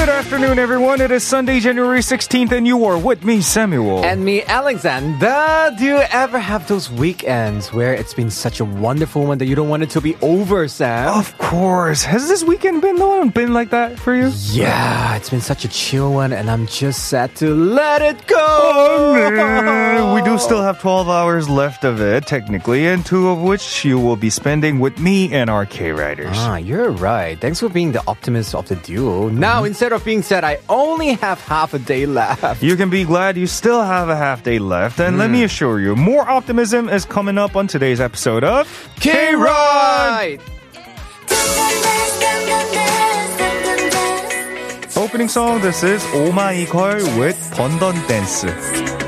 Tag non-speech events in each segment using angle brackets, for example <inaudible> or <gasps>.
Good afternoon, everyone. It is Sunday, January 16th, and you are with me, Samuel. And me, Alexander. Do you ever have those weekends where it's been such a wonderful one that you don't want it to be over, Sam? of course. Has this weekend been long, been like that for you? Yeah, it's been such a chill one, and I'm just sad to let it go. Oh, we do still have 12 hours left of it, technically, and two of which you will be spending with me and our K Riders. Ah, you're right. Thanks for being the optimist of the duo. Now, instead of being said, I only have half a day left. You can be glad you still have a half day left, and let hmm. me assure you, more optimism is coming up on today's episode of K Ride! Opening song, this is Oh My Girl with Dun Dun Dance.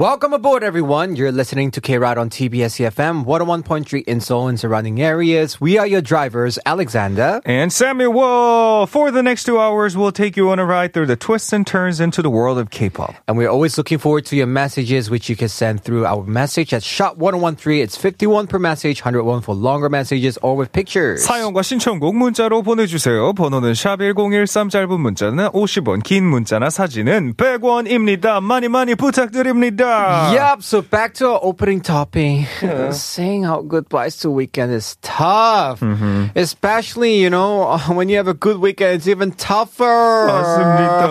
Welcome aboard, everyone. You're listening to K Ride on TBS EFM 101.3 in Seoul and surrounding areas. We are your drivers, Alexander. And Samuel, for the next two hours, we'll take you on a ride through the twists and turns into the world of K-pop. And we're always looking forward to your messages, which you can send through our message at shop 1013. It's 51 per message, 101 for longer messages or with pictures. 사연과 신청곡 문자로 보내주세요. 번호는 샵1013 짧은 문자는 50원, 긴 문자나 사진은 100원입니다. 많이 많이 부탁드립니다. Yep, so back to our opening topic. <laughs> Saying out goodbyes to weekend is tough. Especially, you know, <laughs> when you have a good weekend, it's even tougher. 맞습니다.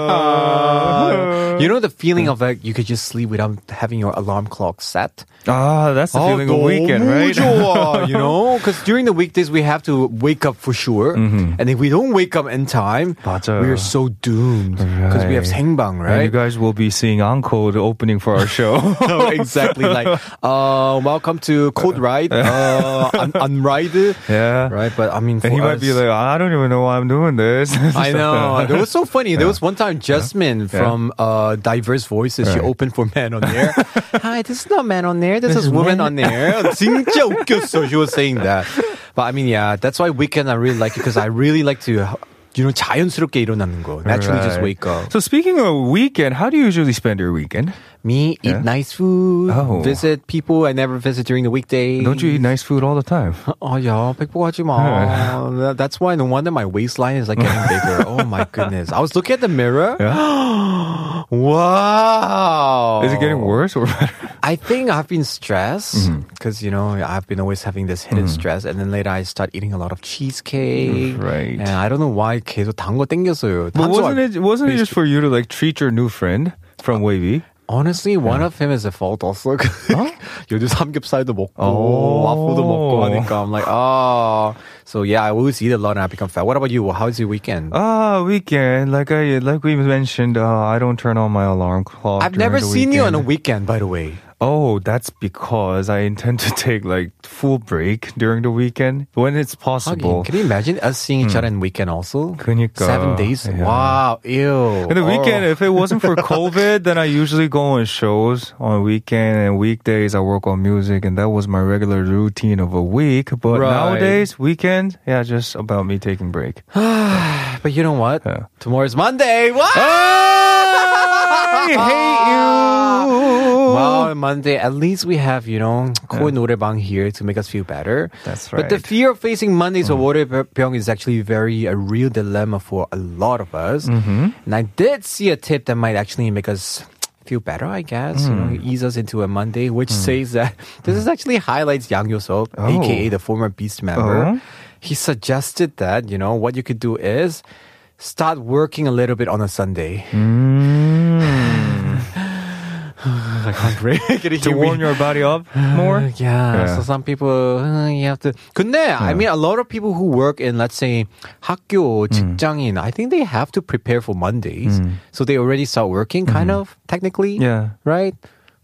<laughs> you know the feeling of like you could just sleep without having your alarm clock set? Ah, that's the feeling of 너무 weekend, right? 좋아, you know, because during the weekdays we have to wake up for sure, and if we don't wake up in time, 맞아요. we are so doomed because we have Right. 생방, And you right? guys will be seeing Encore, the opening for our show. exactly <laughs> like, <laughs> uh, welcome to Code Ride, uh, un- Unride, yeah. right? But I mean, for And he might us- be like, I don't even know why I'm doing this. <laughs> I know. It was so funny. There was one time Jasmine Yeah. from uh, Diverse Voices, she Right. opened for Man on Air. Hi, this is not Man on Air. This is Woman on Air. 진짜 웃겼어. She was saying that. But I mean, yeah, that's why weekend I really like it because I really like to, you know, 자연스럽게 일어나는 거. Naturally just Right. wake up. So speaking of weekend, how do you usually spend your weekend? Me, eat Yeah. nice food, Oh. visit people I never visit during the weekdays. Don't you eat nice food all the time? <laughs> Oh yeah, 백보하지 마. That- That's why no wonder my waistline is like getting bigger. <laughs> Oh my goodness. I was looking at the mirror. <gasps> wow. Is it getting worse or better? I think I've been stressed Mm-hmm. because you know I've been always having this hidden stress, and then later I start eating a lot of cheesecake. Mm, Right. And I don't know why 계속 단거 땡겼어요. But 단 좋아- wasn't it wasn't it just for you to like treat your new friend from Wavy? Honestly, one of him is a fault also. <laughs> 요즘 삼겹살도 먹고 Oh. 와플도 먹고 하니까 I'm like, oh. So yeah, I always eat a lot and I become fat. What about you? How's your weekend? Ah, weekend. Like I like we mentioned, uh, I don't turn on my alarm clock. I've during never the seen you on a weekend. weekend, by the way. Oh, that's because I intend to <laughs> take like full break during the weekend when it's possible. Hagen, can you imagine us seeing each other in weekend also? 그니까. Seven days? Yeah. Wow, ew. And the Oh. weekend, if it wasn't for COVID, <laughs> then I usually go on shows on weekend and weekdays I work on music and that was my regular routine of a week. But Right. nowadays, weekend, yeah, just about me taking break. <sighs> But you know what? Yeah. Tomorrow's Monday. What? I hate you. Wow, oh. Monday. At least we have, you know, Korean yeah. 노래방 here to make us feel better. That's right. But the fear of facing Mondays mm. or is actually very a real dilemma for a lot of us. Mm-hmm. And I did see a tip that might actually make us feel better, I guess. Mm. You know, mm. ease us into a Monday, which mm. says that <laughs> this is actually highlights Yang Yoseob, oh. aka the former Beast member. Oh. He suggested that you know what you could do is start working a little bit on a Sunday. Mm. <laughs> like hungry. to warm your body up <sighs> more? Yeah, Yeah. So some people uh, you have to. 근데 I mean, a lot of people who work in let's say 학교 직장인, I think they have to prepare for Mondays, so they already start working, kind of technically. Yeah. Right.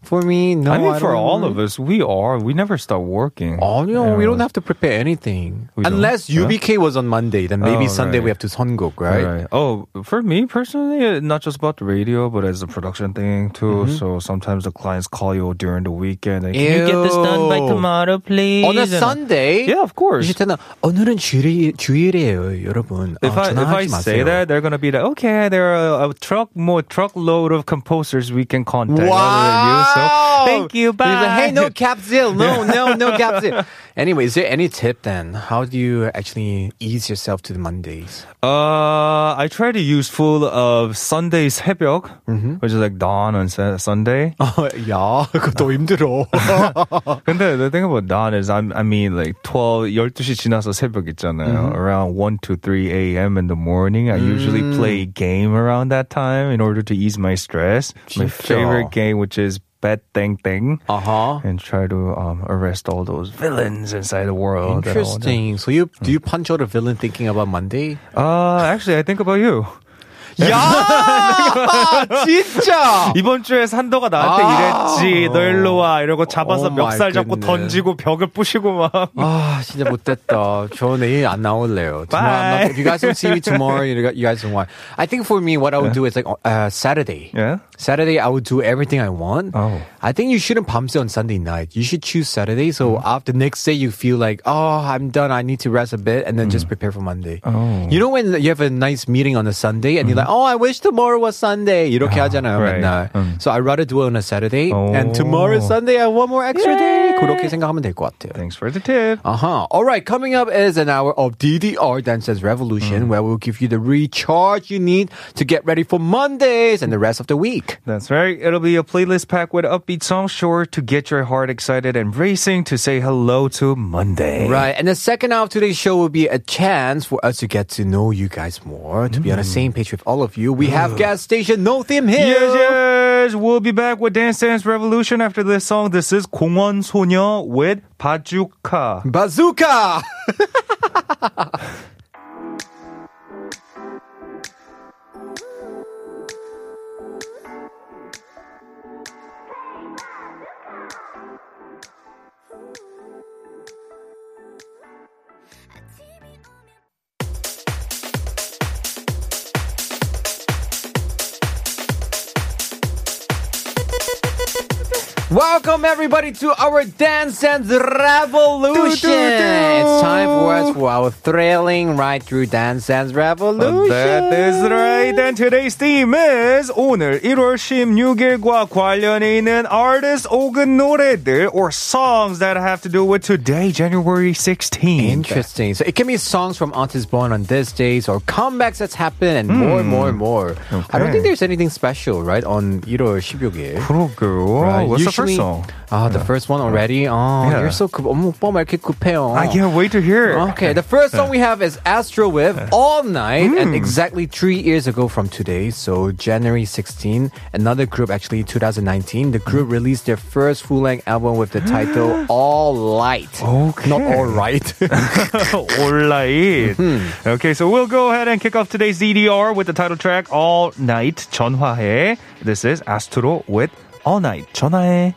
For me, no. I mean, for don't all know. of us, we are. We never stop working. Oh no, we Yeah. don't have to prepare anything. We don't? Unless Yeah? UBK was on Monday, then maybe Oh, Sunday right. we have to 선곡, right? Oh, for me personally, uh, not just about the radio, but as a production thing too. Mm-hmm. So sometimes the clients call you during the weekend. And, Can you get this done by Ew. tomorrow, please? On a And- Sunday? Yeah, of course. You should tell them, 오늘은 주일, 주일이에요, 여러분. If 어, I if I 전화하지 say 마세요. that, they're gonna be like, okay, there are a, a truck more truckload of composers we can contact rather than you. So thank you. Bye. Like, hey, no capsule. No, no, no capsule. Anyway, is there any tip then? How do you actually ease yourself to the Mondays? Uh, I try to use full of Sunday 새벽, Mm-hmm. which is like dawn on Sa- <laughs> Sunday. <laughs> 어, 야, 그거 더 힘들어. <laughs> 근데 the thing about dawn is I'm, I mean like 12, 12시 지나서 새벽 있잖아요. Around 1 to 3 a.m. in the morning, I usually play a game around that time in order to ease my stress. My 진짜? favorite game, which is Bet Thing Thing. uh-huh. And try to um, arrest all those villains inside the world. that all the- Interesting. So you do you punch out a villain thinking about Monday? Uh, actually, I think about you. 야, <laughs> 진짜. 이번 주에 산도가 나한테 아. 이랬지. 너 일로 와. 이러고 잡아서 Oh my 멱살 잡고 goodness. 던지고 벽을 부시고 막. 아, 진짜 못됐다. 저 내일 안 나올래요. Tomorrow, I'm Bye. not- if you guys don't see me tomorrow, you you guys don't want. I think for me, what I would do is like uh, Saturday. Yeah? Saturday, I would do everything I want. Oh. I think you shouldn't 밤새 on Sunday night. You should choose Saturday. So Mm. after next day, you feel like, oh, I'm done. I need to rest a bit, and then just prepare for Monday. Mm. Oh. You know when you have a nice meeting on a Sunday, and you're like, oh, I wish tomorrow was Sunday. 이렇게 하잖아요, Mm. right. 맨날. 음. So I'd rather do it on a Saturday, Oh. and tomorrow is Sunday. I have one more extra day. 그렇게 생각하면 될 것 같아요. Thanks for the tip. Uh-huh. All right, coming up is an hour of DDR Dance Dance Revolution where we'll give you the recharge you need to get ready for Mondays and the rest of the week. That's right. It'll be a playlist packed with upbeat songs sure to get your heart excited and racing to say hello to Monday. Right, and the second hour of today's show will be a chance for us to get to know you guys more, to be on the same page with all of you. We have gas station No Theme Hill. Yes, yes. We'll be back with Dance Dance Revolution after this song. This is 공원 소녀 with 바주카. Bazooka! <laughs> Welcome everybody to our Dance and Revolution. It's time for us for our thrilling ride through Dance and Revolution. That is right. And today's theme is 오늘 1월 16일과 관련해 있는 artists 혹은 노래들 or songs that have to do with today, January 16th. Interesting. So it can be songs from artists born on this days or comebacks that's happened and more and more and more. I don't Okay. think there's anything special, right? On 1월 16일. 그러게요. Right. What's the first Usually- song? Ah, the first one already. Oh, Yeah. you're so 급. 어머, 오빠 왜 이렇게 급해요? I can't wait to hear it. Okay, the first song we have is Astro with All Night, and exactly three years ago from today, so January 16, another group actually 2019, the group released their first full-length album with the title <gasps> All Light. Okay. Not All Right. <laughs> All Night. Okay, so we'll go ahead and kick off today's DDR with the title track All Night 전화해. This is Astro with All Night 전화해.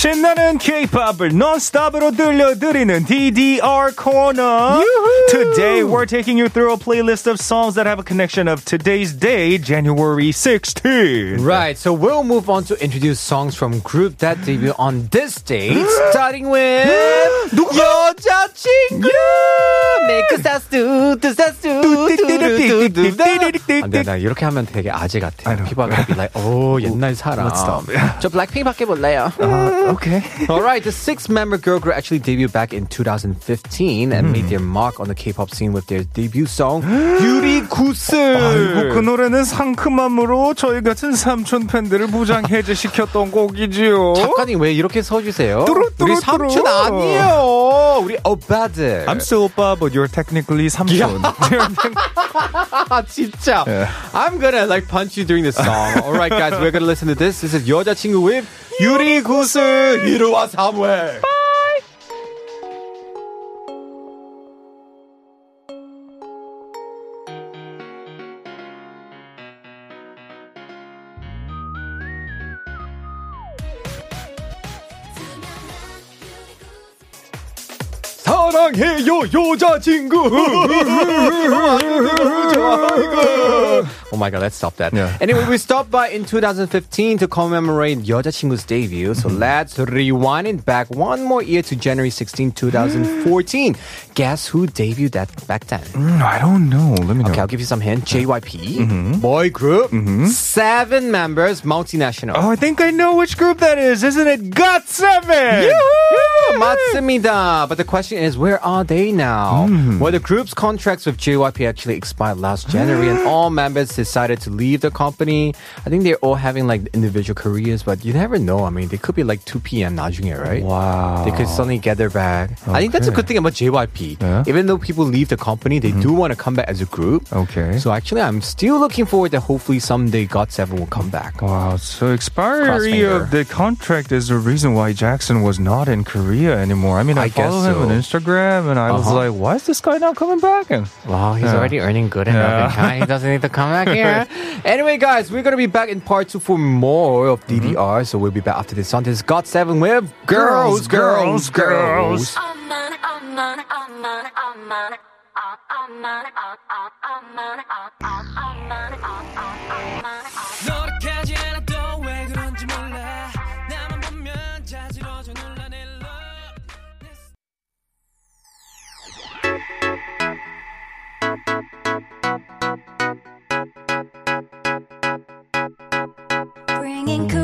신나는 K-pop을 non-stop으로 들려드리는 DDR Corner. Today we're taking you through a playlist of songs that have a connection of today's day, January 16th. right, so we'll move on to introduce songs from group that debut on this date, starting with 여자친구. Make us dance, do, do, dance, do, do, do, do, do. 안 돼, 나 이렇게 하면 되게 아재 같아. People are gonna be like, oh, 옛날 사람. Let's stop. 저 블랙핑크 밖에 몰라요. Okay. All right, the six-member girl group actually debuted back in 2015 and made their mark on the K-pop scene with their debut song "Beauty 구슬." 아이고, 그 노래는 상큼함으로 저희 같은 삼촌 팬들을 무장 해제 시켰던 곡이지요. 작가님 왜 이렇게 서주세요? 우리 삼촌. 아니에요. 우리 오빠들. I'm still 오빠, but you're technically 삼촌. 아, 진짜. Yeah. I'm gonna like punch you during the song. All right, guys, we're gonna listen to this. This is 여자친구 with 유리 구슬 1호와 3회. 사랑해요 여자친구 <laughs> Oh my god, let's stop that. Yeah. Anyway, we stopped by in 2015 to commemorate 여자친구's debut. So let's rewind it back one more year to January 16, 2014. <gasps> Guess who debuted that back then? Mm, I don't know. Let me know. Okay, I'll give you some hint. JYP, boy group, seven members, multinational. Oh, I think I know which group that is. Isn't it Got Seven? Yoo-hoo! 맞습니다. But the question is, where are they now? Hmm. Well, the group's contracts with JYP actually expired last January, and <gasps> all members decided to leave the company. I think they're all having like individual careers, but you never know. I mean, they could be like 2PM 나중에, right? Wow. They could suddenly get their bag. Okay. I think that's a good thing about JYP. Yeah. Even though people leave the company, they mm-hmm. do want to come back as a group. Okay. So actually, I'm still looking forward that hopefully someday GOT7 will come back. Wow. So expiry of the contract is the reason why Jackson was not in Korea anymore. I mean, I, I follow him so. on Instagram and I uh-huh. was like, why is this guy not coming back? And wow, he's yeah. already earning good enough. Yeah. he doesn't need to come back <laughs> here. anyway, guys, we're going to be back in part two for more of mm-hmm. DDR. So we'll be back after this song. This is GOT7 with Girls, Girls, Girls. 노력 Bringing Korea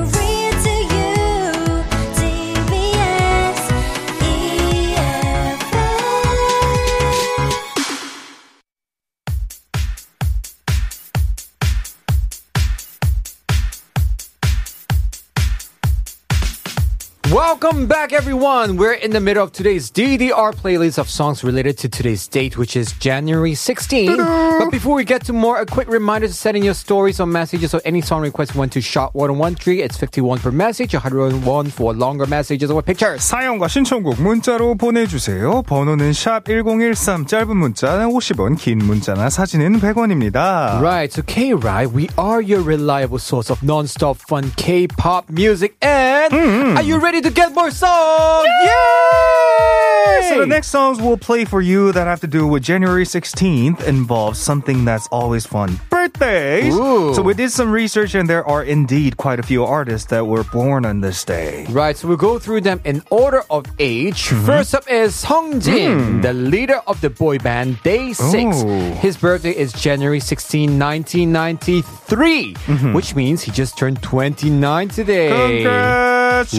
Welcome back, everyone. We're in the middle of today's DDR playlist of songs related to today's date, which is January 16. But before we get to more, a quick reminder to send in your stories or messages or any song requests went to Shot 1013. It's 51 per message, 101 for longer messages or pictures. 사연과 신청곡 문자로 보내주세요. 번호는 샵 #1013 짧은 문자는 50원, 긴 문자나 사진은 100원입니다. Right, so K Ride, we are your reliable source of non-stop fun K-pop music, and are you ready to get more songs? Yay! So the next songs we'll play for you that have to do with January 16th involves something that's always fun birthdays. Ooh. So we did some research, and there are indeed quite a few artists that were born on this day. Right. So we'll go through them in order of age. Mm-hmm. First up is Sungjin, mm. the leader of the boy band Day6. Ooh. His birthday is January 16, 1993, mm-hmm. which means he just turned 29 today. Congrats.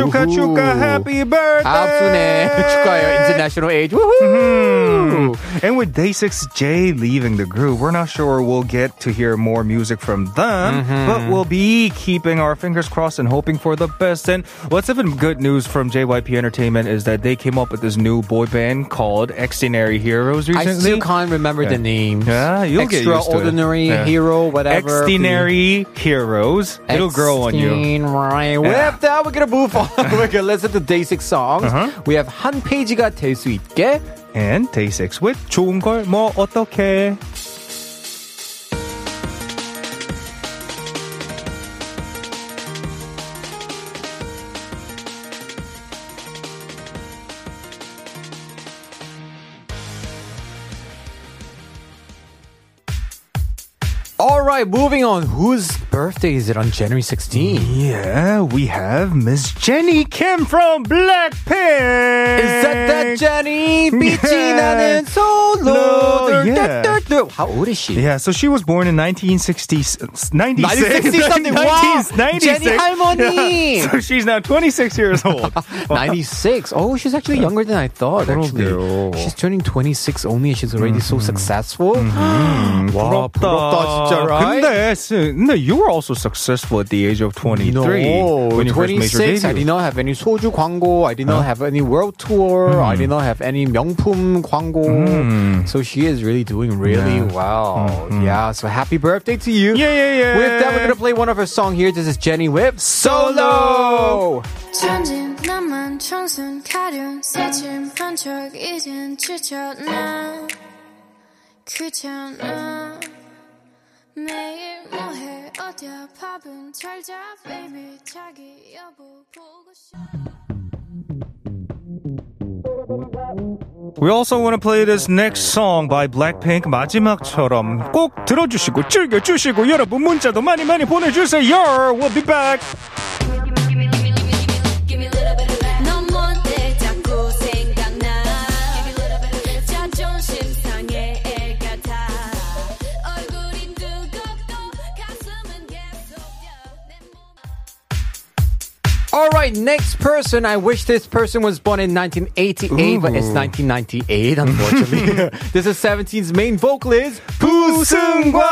happy birthday. 축하해요. <laughs> International age. Woohoo! Mm-hmm. And with Day6 Jae leaving the group, we're not sure we'll get to hear more music from them, but we'll be keeping our fingers crossed and hoping for the best. And what's even good news from JYP Entertainment is that they came up with this new boy band called Extraordinary Heroes I recently. still can't remember the name. Yeah, you'll get used to it. Extraordinary Yeah. hero, whatever. Extraordinary Heroes. It'll grow on you. Extraordinary. With that, we're gonna move on. <laughs> we're gonna listen to Day 6 songs. Uh-huh. We have 한 페이지가 될 수 있게. And Day6 with 좋은 걸 뭐 어떻게. All right, moving on. Whose birthday is it on January 16th? Yeah, we have Miss Jennie Kim from Blackpink. Is that that Jennie? 빛이 나는 Yeah. How old is she? Yeah, so she was born in 1960, 96, 1960 something. 19, wow. Jennie Yeah. <laughs> So she's now 26 years old. <laughs> 96. Oh, she's actually younger than I thought. Actually, she's turning 26 only, and she's already mm-hmm. so successful. Mm-hmm. wow, 부럽다. 부럽다, 진짜, right? 근데 근데 you were also successful at the age of 23 no, when you 26, first made. I did not have any 소주 광고. I did not have any world tour. Mm. I hmm. did not have any 명품 광고. Mm. So she is really doing really yeah. well. Mm. Yeah. So happy birthday to you. Yeah, yeah, yeah. With that, we're gonna play one of her song here. This is Jennie Whip Solo. 천진 청순 가련 새침 반짝 이젠 귀찮아 매일 뭐해 어디야 밥은 잘자 baby 자기 여보 보고 싶어 We also want to play this next song by Blackpink 마지막처럼 꼭 들어주시고 즐겨주시고 여러분 문자도 많이 많이 보내주세요. We'll be back. Right, next person. I wish this person was born in 1988, but it's 1998, unfortunately. this is 17's main vocalist, 부승관!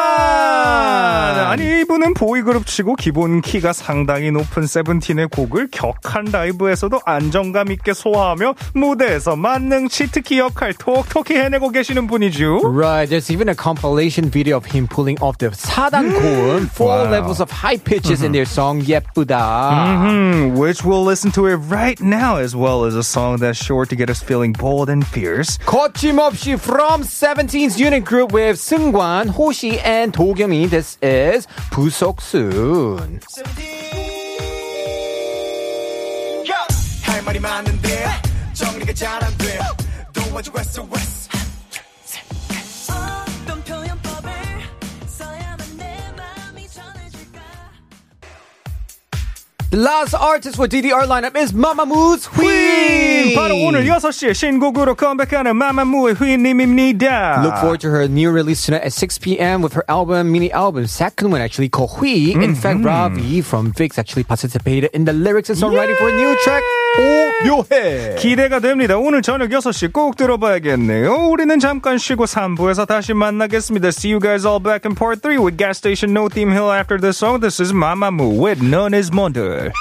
아니 이분은 보이그룹 치고 기본 키가 상당히 높은 세븐틴의 곡을 격한 라이브에서도 안정감 있게 소화하며 무대에서 만능치 특히 역할 톡톡히 해내고 계시는 분이죠. Right, there's even a compilation video of him pulling off the 사단 고음, four Wow. levels of high pitches in their song 예쁘다. Hmm, which we'll listen to it right now as well as a song that's sure to get us feeling bold and fierce. 거침없이 from 17's unit group with 승관, 호시, and 도겸이. This is 부석순. 할 말이 많은데 정리가 잘 안 돼. 도와줘 SOS. 어 The last artist for DDR lineup is Mamamoo's 휘인. 바로 오늘 6시에 신곡으로 컴백하는 마마무의 휘인님입니다. Look forward to her new release tonight at 6 p.m. with her album, mini album, second one actually called Hui. In mm-hmm. fact, Ravi from VIXX actually participated in the lyrics and songwriting for a new track. 오묘해. 기대가 됩니다. 오늘 저녁 6시 꼭 들어봐야겠네요. 우리는 잠깐 쉬고 3부에서 다시 만나겠습니다. See you guys all back in part 3 with Gas Station No Theme Hill after this song. This is Mamamoo with 넌 is 뭔들 Come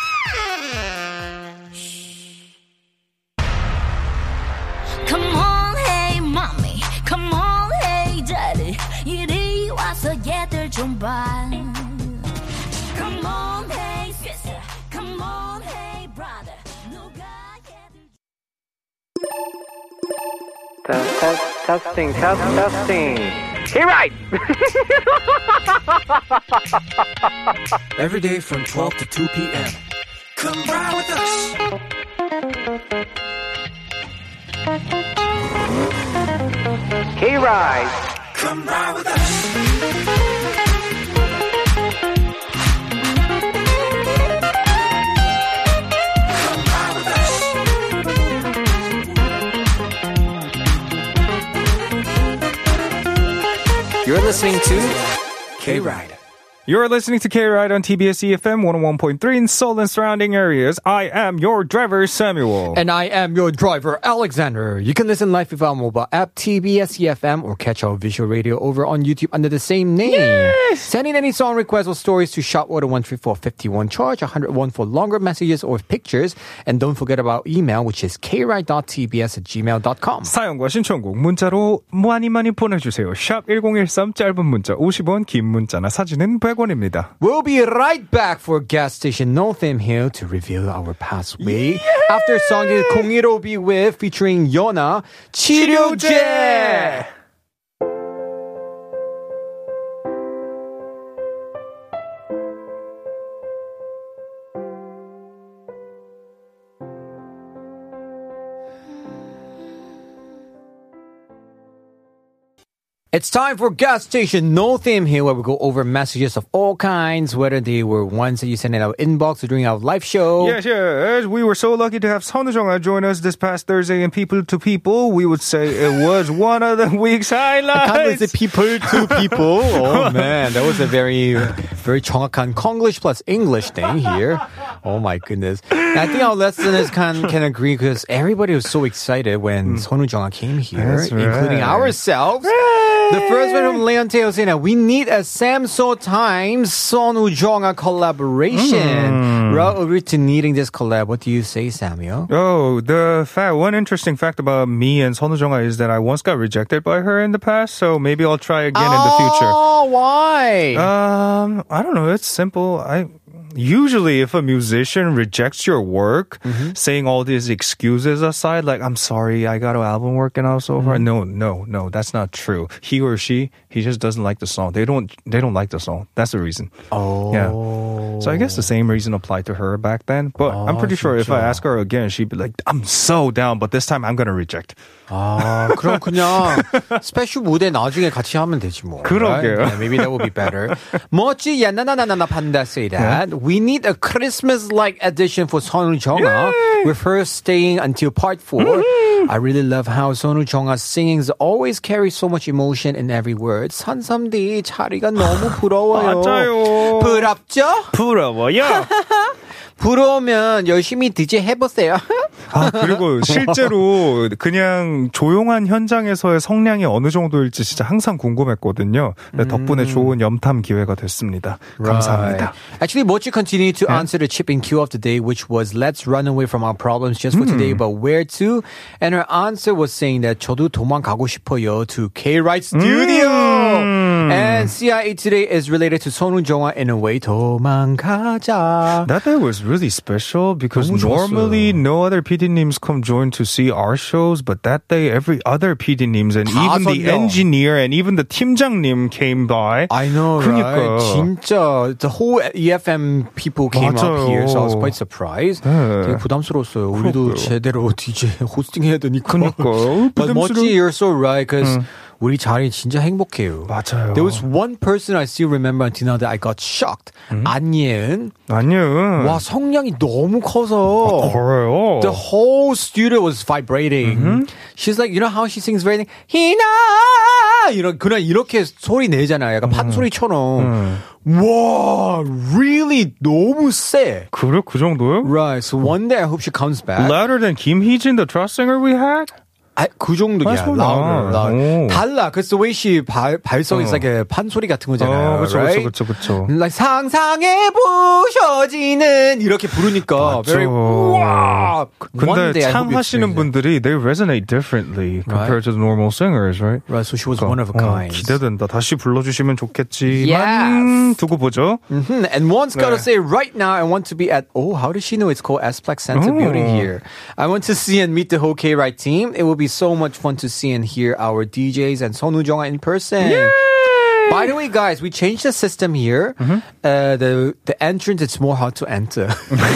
on, hey mommy. Come on, hey daddy. 이리 와서 얘들 좀 봐. Come on, hey sister. Come on, hey brother. 누가 얘들 Test, test, testing, test, testing. Hey, right. Every day from 12 to 2 p.m. Come ride with us. Hey, right. Come ride with us. You're listening to K Ride. You're listening to K-Ride on TBS EFM 101.3 in Seoul and surrounding areas. I am your driver, Samuel. And I am your driver, Alexander. You can listen live with our mobile app, TBS EFM, or catch our visual radio over on YouTube under the same name. Send in any song requests or stories to shop order 13451 charge 101 for longer messages or pictures. And don't forget about email, which is kride.tbs at gmail.com. 사연과 신청곡 문자로 많이 많이 보내주세요. 샵 1013 짧은 문자 50원 긴 문자나 사진은 100원 800원입니다. We'll be right back for gas station No Theme here to reveal our past week. Yeah! After song is 015B with featuring Yona 치료제. 치료제. It's time for gas station no theme here, where we go over messages of all kinds, whether they were ones that you sent in our inbox or during our live show. Yes, yes. We were so lucky to have 선우정아 join us this past Thursday in People to People. We would say it <laughs> was one of the week's highlights. Can't say people to people. Oh <laughs> man, that was a very, very 정확한 Konglish plus English thing here. Oh my goodness. And I think our listeners can can agree because everybody was so excited when Sonu Jonga came here, That's right. including ourselves. The first one from Leon Teo saying that we need a Samso times Sunwoo Jung-a collaboration. Well, agreed to needing this collab. What do you say, Samuel? Oh, the fact, one interesting fact about me and Sunwoo Jung-a is that I once got rejected by her in the past, so maybe I'll try again in the future. Oh, why? Um, I don't know. It's simple. I usually if a musician rejects your work, mm-hmm. saying all these excuses aside, like I'm sorry, I got an album working out so mm-hmm. far. No, no, no, that's not true. He or she, he just doesn't like the song. They don't, they don't like the song. That's the reason. oh. Yeah. So I guess the same reason applied to her back then. But I'm pretty sure if I 진짜. ask her again, she'd be like, I'm so down, but this time I'm gonna reject. 아, 그럼 그냥 스페셜 무대 나중에 같이 하면 되지 뭐. 그러게요. right? Yeah, maybe that would be better. 멋지 야나나나나나 판다 say that. We need a Christmas-like edition for Sonu Jonga with her staying until part 4. I really love how Sonu Jonga's singings always carry so much emotion in every word. 산삼디 자리가 너무 부러워요. 맞아요. 부럽죠? 부러워요. 부러우면 열심히 DJ 해보세요. 아, 그리고 실제로 그냥 조용한 현장에서의 성량이 어느 정도일지 진짜 항상 궁금했거든요. 덕분에 좋은 염탐 기회가 됐습니다. 감사합니다. Right. Actually, Mochi continued to answer the chip in cue of the day, which was let's run away from our problems just for today, but where to? And her answer was saying that 저도 도망가고 싶어요 to K-Ride Studio. And CIA today is related to 손훈 정아 in a way 도망가자. That day was really special because 너무 좋았어요. normally no other PD names come join to see our shows, but that day every other PD names and 다 even the 설명. engineer and even the 팀장님 came by. I know, 그러니까. right? 진짜 the whole EFM people came 맞아요. up here, so I was quite surprised. 네. 되게 부담스러웠어요. 우리도 그러게요. 제대로 <laughs> DJ 호스팅 해야 되니까. 그러니까요. But 부담스러워. 멋지, you're so right, because 우리 자리 진짜 행복해요. 맞아요. There was one person I still remember until now that I got shocked. 안예은. 아니요. 와, 성량이 너무 커서. 그래요. The whole studio was vibrating. She's like, you know how she sings very, 희나! 이런, 그냥 이렇게 소리 내잖아요. 약간 판소리처럼. 와, really 너무 세. 그래 그 정도요? Right. So one day I hope she comes back. Louder than Kim Hee-jin, the trust singer we had? 아, 그 정도야. louder, louder. 오. 달라. Way she 발, 발성이 어. like 판소리 같은 거잖아요. 어, 그쵸, right? 그쵸, 그쵸, 그쵸. Like 상상해 부셔지는 이렇게 부르니까 very. One 근데 day I 참 hope you 하시는 experience 분들이 they resonate differently compared to the normal singers, right? Right, so she was 그러니까, one of a 어, kind. 기대된다. 다시 불러주시면 좋겠지만 Yes. 두고 보죠. Mhm. And one's gotta 네. say right now I want to be at oh how does she know it's called Asplex Center Oh. building here? I want to see and meet the whole K Ride team. It will be be so much fun to see and hear our DJs and Sunwoo Jung-a in person. Yay! By the way, guys, we changed the system here. Mm-hmm. Uh, the the entrance it's more hard to enter <laughs>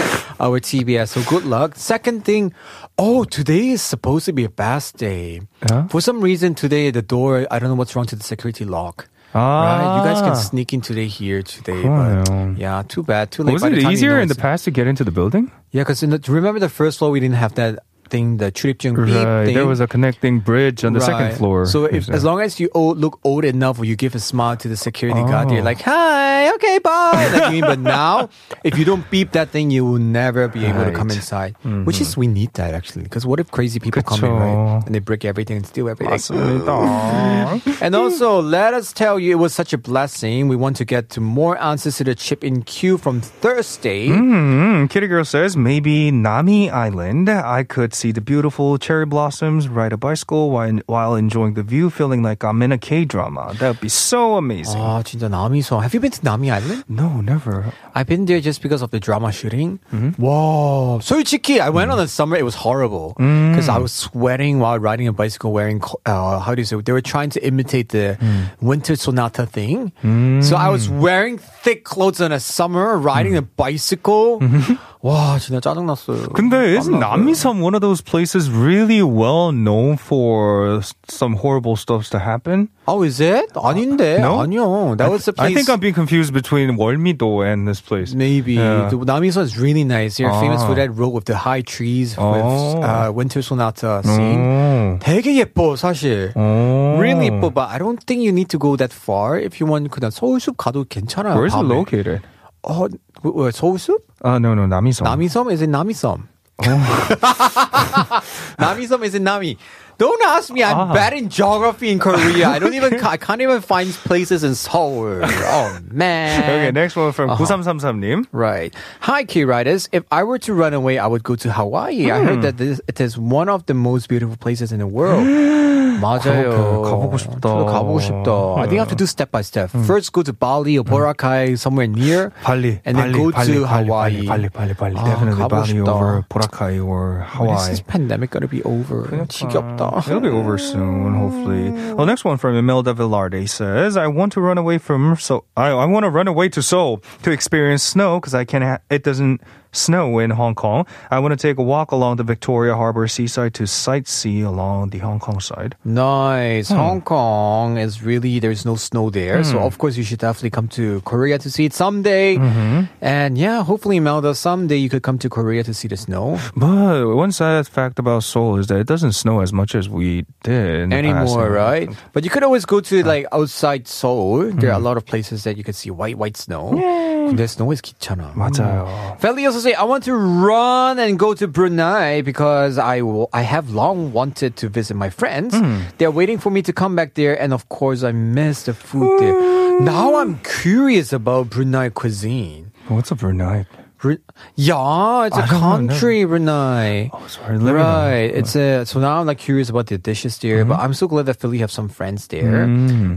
<laughs> our TBS. So good luck. Second thing, oh, today is supposed to be a fast day. Huh? For some reason, today the door I don't know what's wrong to the security lock. Ah. Right? You guys can ah. sneak in today here today. But yeah, too bad. Too late. Was it easier you know in the past to get into the building? Yeah, because remember the first floor we didn't have that thing, the 출입증 beep Right. thing. There was a connecting bridge on the second Right. floor. So if, as long as you old, look old enough, or you give a smile to the security guard, you're Oh. like, "Hi, okay, bye." Like, you mean, but now, if you don't beep that thing, you will never be able to come Right. inside. Which is we need that actually, because what if crazy people come in, 그쵸. right, and they break everything and steal everything? 맞습니다. And also, let us tell you, it was such a blessing. We want to get to more answers to the chip in queue from Thursday. Mm, Kitty Girl says maybe Nami Island. I could see the beautiful cherry blossoms, ride a bicycle while, while enjoying the view, feeling like I'm in a K drama. That would be so amazing. 아, 진짜 남이섬. Have you been to Nami Island? no, never. I've been there just because of the drama shooting. Wow. 솔직히, I went on a summer. It was horrible because I was sweating while riding a bicycle wearing, co- uh, how do you say, they were trying to imitate the winter sonata thing. So I was wearing thick clothes in the summer, riding a bicycle. <laughs> 와, 진짜 짜증났어요. 근데 isn't 땀났어요. Namisam one of those places really well known for s- some horrible stuff to happen? Oh, is it? 아닌데. No? 아니요. That was the place. I think I'm being confused between 월미도 and this place. Maybe. Yeah. The Namiso is really nice. They're famous for Ah. that road with the high trees Oh. with uh, winter sonata scene. 오. 되게 예뻐 사실. 오. Really 예뻐, but I don't think you need to go that far. If you want 그냥 서울숲 가도 괜찮아요. Where's it 밤에. located? 어, 그, 왜, 서울숲? Uh, no, no, Namisam. 남이섬 is in 남이섬. Oh. 남이섬 is in 남이. Don't ask me. I'm Ah. bad in geography in Korea. I don't even. I can't even find places in Seoul. Oh man. Okay, <laughs> next one from 9333님. Right. Hi, key writers. If I were to run away, I would go to Hawaii. I heard that this, it is one of the most beautiful places in the world. <gasps> 맞아요. 그렇게 가보고 싶다. 저도 가보고 싶다. I think you have to do step by step. First, go to Bali or Boracay, somewhere near. 발리, And then 발리, go 발리, to 발리, Hawaii. 발리, 발리, 발리. 아, Definitely 가보고 Bali 싶다. over Boracay or When is Hawaii. this pandemic gonna be over? 지겹다. It'll be over soon, hopefully. Well, next one from Imelda Villarde says, "I want to run away from so I, I want to run away to Seoul to experience snow because I can. Ha- it doesn't snow in Hong Kong. I want to take a walk along the Victoria Harbor seaside to sightsee along the Hong Kong side. Nice. Hong Kong is really, there's no snow there. So, of course, you should definitely come to Korea to see it someday. And yeah, hopefully, Melda, someday you could come to Korea to see the snow. But one sad fact about Seoul is that it doesn't snow as much as we did in the past. Anymore, right? But you could always go to like outside Seoul. There are a lot of places that you could see white, white snow. 근데 snow is 귀찮아. 맞아요. Feli also say, I want to run and go to Brunei because I will, I have long wanted to visit my friends. Hmm. They're waiting for me to come back there. And of course, I miss the food there. Now I'm curious about Brunei cuisine. What's a Brunei? Yeah, it's a country, Brunei. Oh, sorry. Right. It's a so now I'm like curious about the dishes there, but I'm so glad that Philly have some friends there.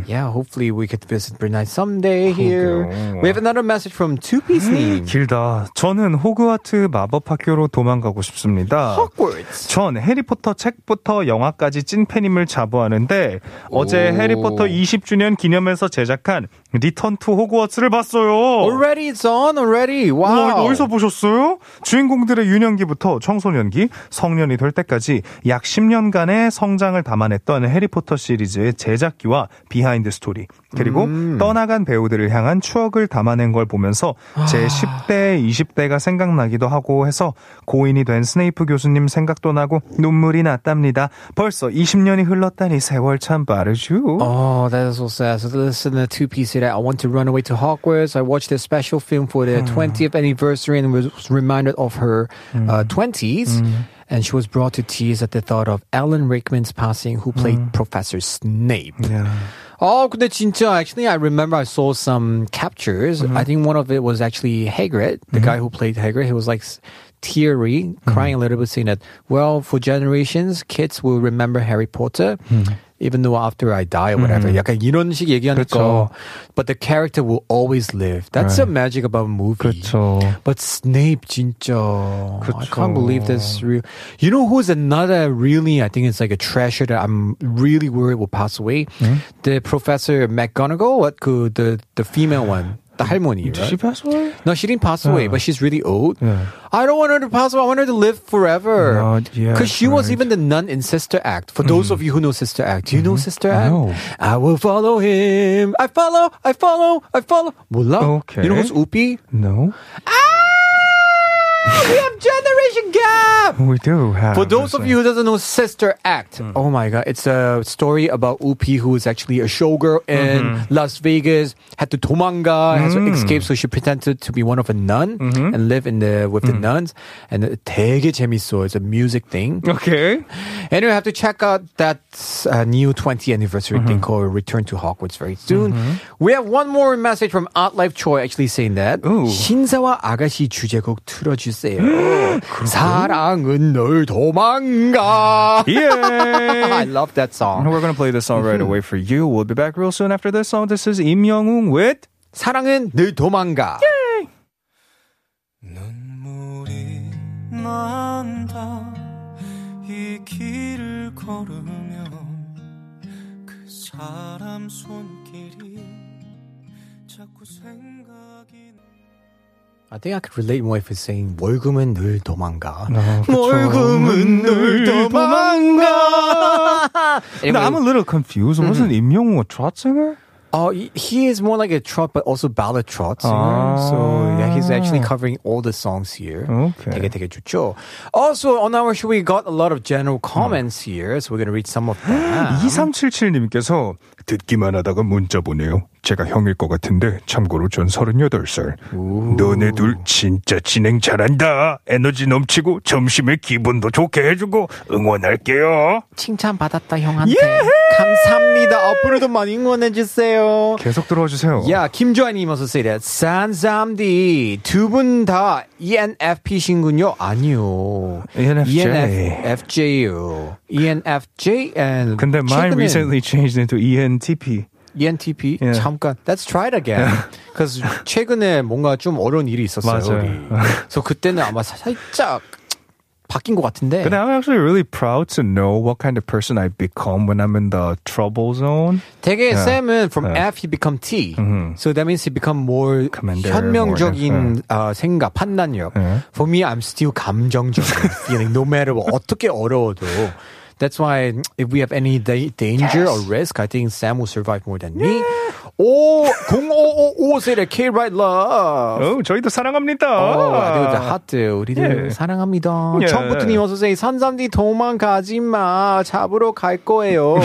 Yeah, hopefully we could visit Brunei someday here. We have another message from Two Piece Name. 길다. 저는 호그와트 마법 학교로 도망가고 싶습니다. Hogwarts. 전 해리포터 책부터 영화까지 찐 팬임을 자부하는데 어제 오. 해리포터 20주년 기념해서 제작한 리턴 투 호그와트를 봤어요. Already it's on already. Wow. 어디서 보셨어요? 주인공들의 유년기부터 청소년기, 성년이 될 때까지 약 10년간의 성장을 담아냈던 해리포터 시리즈의 제작기와 비하인드 스토리, 그리고 음. 떠나간 배우들을 향한 추억을 담아낸 걸 보면서 아. 제 10대, 20대가 생각나기도 하고 해서 고인이 된 스네이프 교수님 생각도 나고 눈물이 났답니다. 벌써 20년이 흘렀다니 세월 참 빠르죠. Oh, that is so sad. So listen to two piece that I want to run away to Hogwarts. I watched a special film for the 20th anniversary and was reminded of her uh, 20s. And she was brought to tears at the thought of Alan Rickman's passing, who played Professor Snape. Yeah. Oh, 근데 진짜 actually I remember I saw some captures. I think one of it was actually Hagrid, the guy who played Hagrid. He was like s- teary, crying a little bit, saying that, well, for generations, kids will remember Harry Potter. Even though after I die or whatever. 약간 이런 식 얘기하니까. 그쵸. But the character will always live. That's the magic about a movie. 그렇죠. But Snape 진짜 I 그쵸. can't believe this real. You know who's another really I think it's like a treasure that I'm really worried will pass away? The Professor McGonagall, what 그 the the female one. the harmony. Did right? she pass away? No, she didn't pass away, yeah. but she's really old. Yeah. I don't want her to pass away. I want her to live forever. Because she right. was even the nun in Sister Act. For mm. those hmm. of you who know Sister Act, do you mm-hmm. know Sister Act? I will follow him. I follow. I follow. I follow. Mula. Okay. You know who's Whoopi? No. Ah! we have generation gap. We do have. For those of you who doesn't know Sister Act, mm. oh my god, it's a story about Whoopi who is actually a showgirl in mm-hmm. Las Vegas, had to tomanga, has to mm. escape, so she pretended to be one of a nun mm-hmm. and live in the with the mm. nuns. And 되게 재밌어. It's a music thing. Okay. And you have to check out that uh, new 20th anniversary thing mm-hmm. called Return to Hogwarts very soon. We have one more message from Outlife Choi actually saying that Ooh. 신사와 아가씨 주제곡 틀어주 세요. 사랑은 널 도망가. I Yeah. love that song. We're going to play this song right away for you. We'll be back real soon after this song. This is Im Young with 사랑은 늘 도망가. 눈물이 난다 이 길을 걸으면 그 사람 손 I think I could relate more if it's saying 월급은 늘 도망가. 어, 그쵸. 월급은 늘 도망가. No, I'm a little confused. Wasn't Im Young a trot singer? Oh, he- he is more like a trot, but also ballad trot singer. Ah. So yeah, he's actually covering all the songs here. Okay. 되게 되게 좋죠. Also, on our show, we got a lot of general comments here, so we're gonna read some of them. <gasps> 2377님께서 듣기만 하다가 문자 보내요. 제가 형일 것 같은데 참고로 전 38살. 너네 둘 진짜 진행 잘한다. 에너지 넘치고 점심에 기분도 좋게 해주고 응원할게요. 칭찬 받았다 형한테. 감사합니다. 앞으로도 많이 응원해 주세요. 계속 들어와 주세요. 야, 김조아님 어서 오세요. 산삼디 두 분다 E ENFP신군요? 아니요. ENFJ. ENFJ요. ENFJ and 근데 mine 최근에 recently changed into ENTP. ENTP Yeah. 잠깐 let's try it again. Because 최근에 뭔가 좀 어려운 일이 있었어요. 우리. 그래서 그때는 아마 살짝 바뀐 것 같은데. But I'm actually really proud to know what kind of person I become when I'm in the trouble zone. 되게 Yeah. 쌤은 from Yeah. F he become T. Mhm. So that means he become more Commander, 현명적인 어, 생각, 판단력. Yeah. For me, I'm still 감정적인 feeling no matter what. 어떻게 어려워도. That's why if we have any da- danger or risk, I think Sam will survive more than me. 오, 0555세대 K-Right Love. 어, 저희도 사랑합니다. 어, 아리오다 하트 우리들 예. 사랑합니다. 예. 청부트님 어서 오세요. 산삼디 도망가지 마. 잡으러 갈 거예요.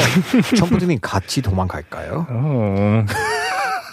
청부트님 같이 도망갈까요? 어.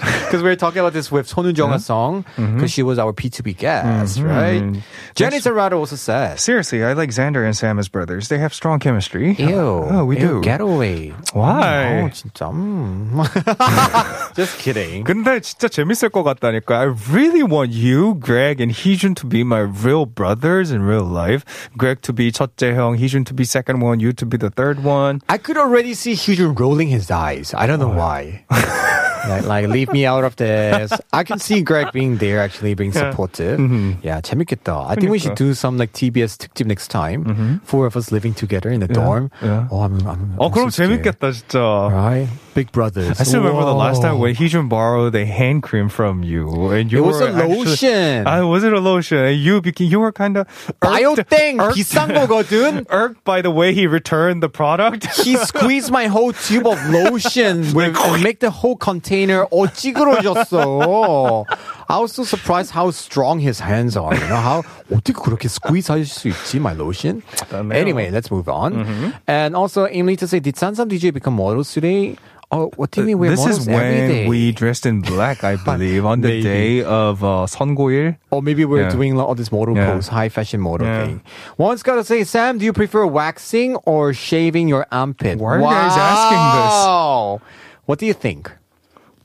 <laughs> Because we were talking about this with Sunwoo Jung-a song, mm-hmm. because she was our P2B guest, mm-hmm. right? Jenny Serrato also said, Seriously, I like Xander and Sam as brothers. They have strong chemistry. Ew. Oh, oh we ew, do. getaway. Why? 어, 진짜. <laughs> Just kidding. 근데 진짜 재밌을 것 I really want you, Greg, and Heejun to be my real brothers in real life. Greg to be 첫째 형, Heejun to be second one, you to be the third one. I could already see Hyun rolling his eyes. I don't know oh, why. <laughs> like, like, leave me out of this. I can see Greg being there, actually being supportive. Yeah, 재밌겠다. I think we should 그러니까. do some like TBS 특집 next time. Four of us living together in the dorm. yeah. Oh, I'm, I'm, 어, I'm 그럼 so scared. 재밌겠다, 진짜. Right? Big brothers. I still remember the last time Whoa. when Heejun borrowed a hand cream from you, and you It was were a lotion. Actually, uh, was it a lotion? And you became, you were kind of 바이오땡 비싼 거거든. <laughs> irked by the way he returned the product. He squeezed my whole tube of lotion <laughs> with, and make the whole container all 찌그러졌어. I was so surprised how strong his hands are. You know how <laughs> 어떻게 그렇게 squeeze 할 수 있지? My lotion. Anyway, let's move on. And also, Emily to say, did Sansam DJ become models today? Oh, what do you mean we're this models is every when day? we dressed in black, I <laughs> believe, on the Maybe. day of uh, 선고일. Or maybe we're Yeah. doing all this model Yeah. pose, high fashion model Yeah. thing. One's got to say, Sam, do you prefer waxing or shaving your armpit? Why are you guys asking this? Wow. What do you think?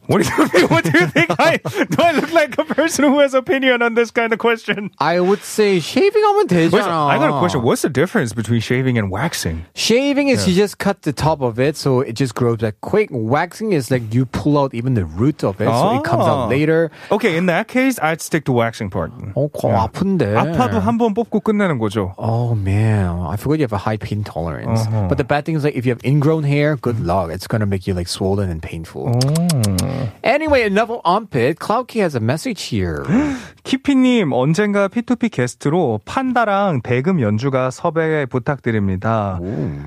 What do you think? What do you think? <laughs> I, do I look like a person who has opinion on this kind of question? I would say shaving 하면 Wait, 되잖아. I got a question. What's the difference between shaving and waxing? Shaving is you just cut the top of it so it just grows back quick. Waxing is like you pull out even the root of it so it comes Ah. out later. Okay, in that case, I'd stick to waxing part. 어, 거 아픈데. 아파도 한 번 뽑고 끝내는 거죠. Oh man, I forgot you have a high pain tolerance. Uh-huh. But the bad thing is like if you have ingrown hair, good luck. It's gonna make you like swollen and painful. Oh. Anyway, enough of armpit. Cloudkey has a message here. <gasps> <gasps> 키피님 언젠가 P2P 게스트로 판다랑 대금 연주가 섭외 부탁드립니다.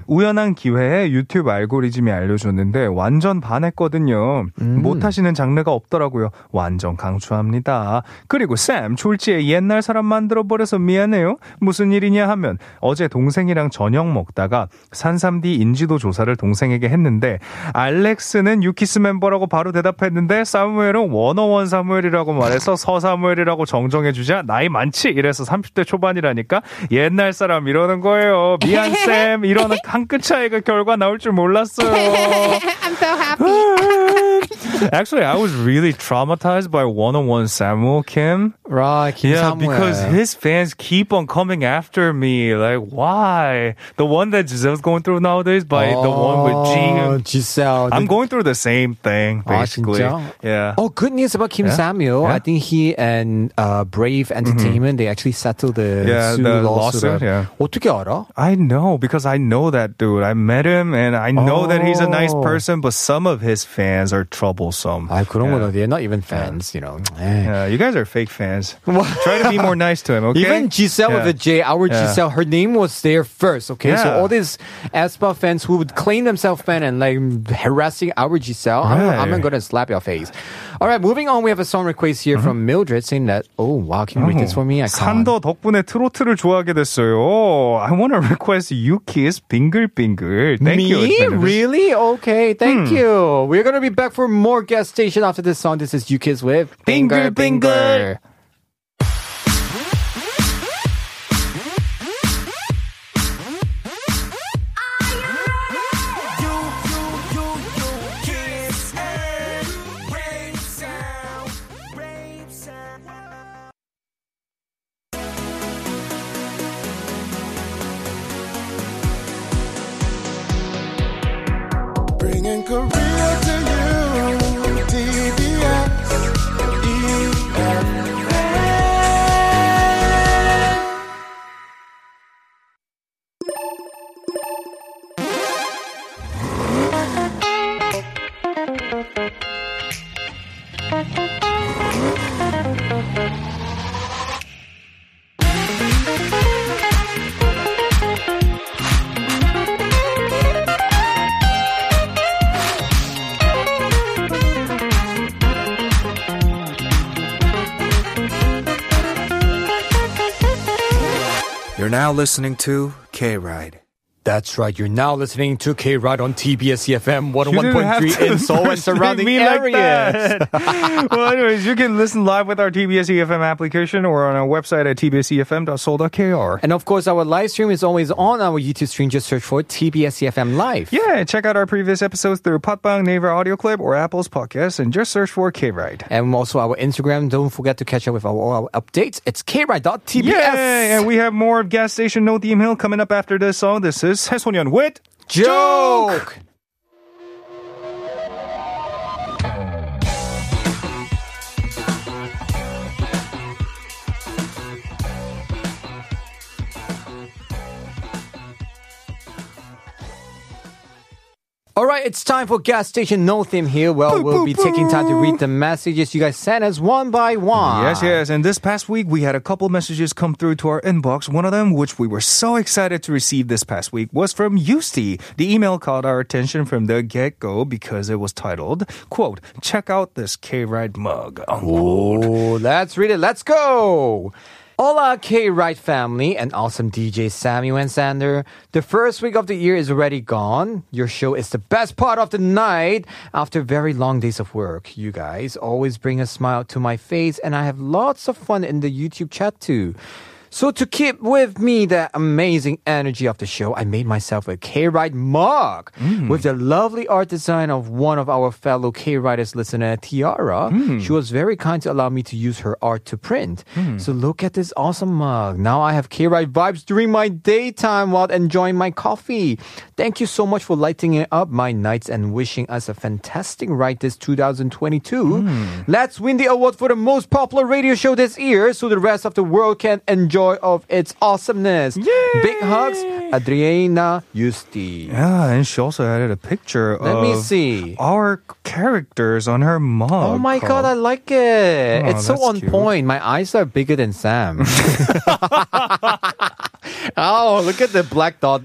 우연한 기회에 유튜브 알고리즘이 알려줬는데 완전 반했거든요. 못하시는 장르가 없더라고요. 완전 강추합니다. 그리고 쌤 졸지에 옛날 사람 만들어 버려서 미안해요. 무슨 일이냐 하면 어제 동생이랑 저녁 먹다가 산삼디 인지도 조사를 동생에게 했는데 알렉스는 유키스 멤버라고 바로 대답했는데 사무엘은 원어원 사무엘이라고 말해서 서사무엘이라고 정정해주자 나이 많지 이래서 30대 초반이라니까 옛날 사람 이러는 거예요 미안 쌤 이런 한끗 차이가 결과 나올 줄 몰랐어요 I'm so happy Actually, I was really traumatized by one-on-one Samuel Kim. right, Yeah, 김사무엘. because his fans keep on coming after me. Like, why? The one that Giselle's going through nowadays by the one with Oh, G. Giselle. I'm going through the same thing, 아, basically. 진짜? Yeah. Oh, good news about Kim Yeah? Samuel. Yeah? I think he and uh, Brave mm-hmm. Entertainment. Mm-hmm. They actually settled the, yeah, the lawsuit. lawsuit yeah. 어떻게 알아? I know because I know that dude. I met him and I know oh. that he's a nice oh. person, but some of his fans are troublesome. I 그런 yeah. 거는 not even fans, you know. Eh. Yeah, you guys are fake fans. <laughs> Try to be more nice to him, okay? Even Giselle with a J, our Giselle, her name was there first, okay? So all these aespa fans who would claim themselves fan and like harassing our Giselle, right. I'm, I'm not gonna slap your face. All right, moving on. We have a song request here from Mildred saying that, oh, wow, can you read this for me? I can't. 산더 덕분에 트로트를 좋아하게 됐어요. I want to request Yuki's 빙글빙글. Thank Me? you. Mildred. Really? Okay, thank you. We're going to be back for more guest station after this song. This is You Kids with Bingle, Bingle Listening to K Ride. That's right. You're now listening to K Ride on TBS EFM You didn't 101.3 in Seoul and <laughs> surrounding me like areas. <laughs> well, anyways, you can listen live with our TBS EFM application or on our website at tbsefm.seoul.kr. And of course, our live stream is always on our YouTube stream. Just search for TBS EFM Live. Yeah, check out our previous episodes through Podbbang, Naver Audio Clip, or Apple's podcast, and just search for K-Ride. And also our Instagram. Don't forget to catch up with our, all our updates. It's kride.tbs. Yay! And we have more of gas station No Theme Hill coming up after this song. This is 새 소년 웻 조크! All right, it's time for gas station no theme here. Well, we'll be taking time to read the messages you guys sent us one by one. Yes, yes. And this past week, we had a couple messages come through to our inbox. One of them, which we were so excited to receive this past week, was from Yusti. The email caught our attention from the get-go because it was titled, quote, check out this K-Ride mug. unquote. Oh, let's read it. Let's go. Hola, K Ride family and awesome DJ Samuel and Xander. The first week of the year is already gone. Your show is the best part of the night after very long days of work. You guys always bring a smile to my face, and I have lots of fun in the YouTube chat too. So to keep with me the amazing energy of the show, I made myself a K-Ride mug mm. with the lovely art design of one of our fellow K-Riders listener, Tiara. Mm. She was very kind to allow me to use her art to print. Mm. So look at this awesome mug. Now I have K-Ride vibes during my daytime while enjoying my coffee. Thank you so much for lighting up my nights and wishing us a fantastic ride this 2022. Let's win the award for the most popular radio show this year so the rest of the world can enjoy of its awesomeness. Big hugs, Adriana Justi. Yeah, and she also added a picture Let of me see. our characters on her mug. Oh my god, I like it. Oh, it's so that's on cute. point. My eyes are bigger than Sam. <laughs> <laughs> oh, look at the black dot.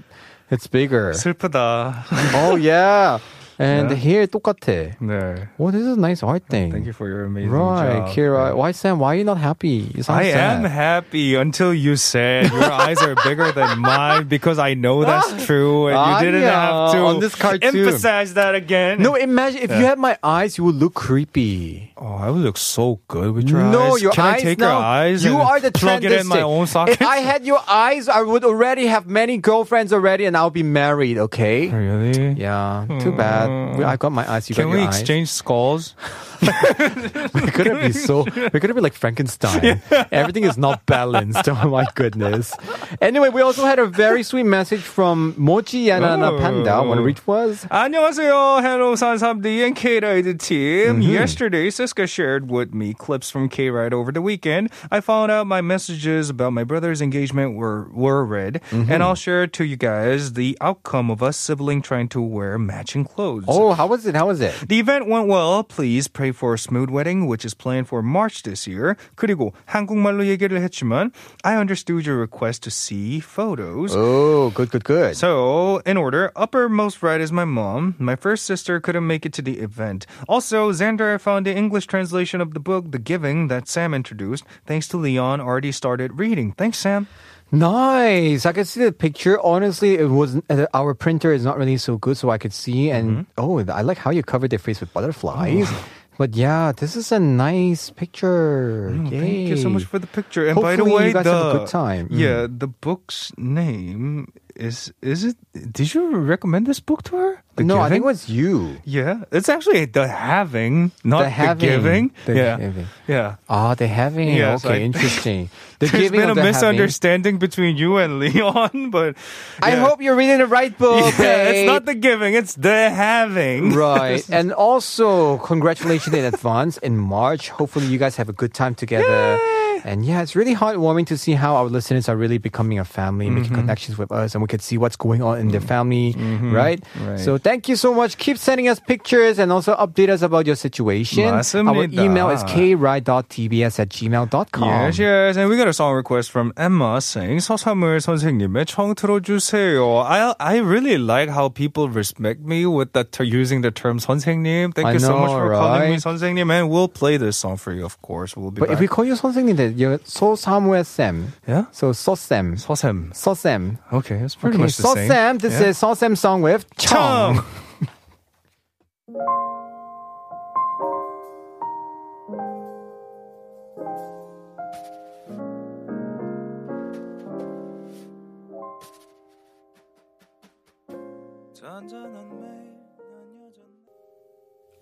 It's bigger. 슬프다. Oh yeah. And Yeah. here 똑같아. 네. Oh, this is a nice art thing. Thank you for your amazing Right, job. Kira. Why Sam? Why are you not happy? You sound I sad. am happy until you said your eyes are bigger than mine <laughs> because I know that's true and you didn't 아니야. have to On this cartoon. emphasize that again. No, imagine if you had my eyes, you would look creepy. Oh, I would look so good with your no, eyes. your Can eyes I take now. your eyes You and are the plug it in my trendistic. own socket? If I had your eyes, I would already have many girlfriends already, and I'll be married. Okay. really? Yeah. Too bad. We- I got my eyes. You Can got we your eyes. exchange skulls? <laughs> <laughs> we couldn't be so we couldn't be like Frankenstein. <laughs> Everything is not balanced. <laughs> Oh my goodness. Anyway, we also had a very sweet message from Mochi Yanana oh. Panda. One of which was 안녕하세요. Hello, Sansam DJ and K Rider team. Mm-hmm. Yesterday, Siska shared with me clips from K Ride over the weekend. I found out my messages about my brother's engagement were were read, mm-hmm. and I'll share to you guys the outcome of us sibling trying to wear matching clothes. Oh, how was it? How was it? The event went well. Please pray play for Smooth Wedding, which is planned for March this year. 그리고 한국말로 얘기를 했지만 I understood your request to see photos. Oh, good, good, good. So, in order, uppermost right is my mom. My first sister couldn't make it to the event. Also, Xander found the English translation of the book The Giving that Sam introduced. Thanks to Leon, already started reading. Thanks, Sam. Nice. I could see the picture. Honestly, it was uh, our printer is not really so good, so I could see. And oh, I like how you covered their face with butterflies. <sighs> <laughs> But yeah, this is a nice picture. Oh, Thank you so much for the picture. And by the way, you guys the, have a good time. Mm. Yeah, the book's name is is it? Did you recommend this book to her? The no, I think it was you. Yeah, it's actually the having, not the, having. giving. The yeah, giving. yeah. Ah, the having. Yes, okay, I- <laughs> interesting. The There's giving been a the having. misunderstanding between you and <laughs> Leon, but I hope you're reading the right book. <laughs> Yeah, it's not the giving, it's the having. Right. and also, congratulations in advance in March. Hopefully, you guys have a good time together. And yeah, it's really heartwarming to see how our listeners are really becoming a family, making Mm-hmm. connections with us, and we could see what's going on in their family, right? Mm-hmm. Right. So thank you so much. Keep sending us pictures and also update us about your situation. Our 맞습니다. email is kride.tbs at gmail.com. Yes, yes. And we got a song request from Emma saying 서사물 선생님의 청 틀어주세요. I I really like how people respect me with the ter- using the term 선생님. Thank I you so much know, for calling me right? 선생님, and we'll play this song for you, of course. We'll be But back. if we call you 선생님, then you're so Samuel Sam. yeah, So 서쌤. 서샘. 서쌤. Okay, it's pretty Okay, much the same. 서쌤. This Yeah. is 서쌤 song with 청. 청. <laughs>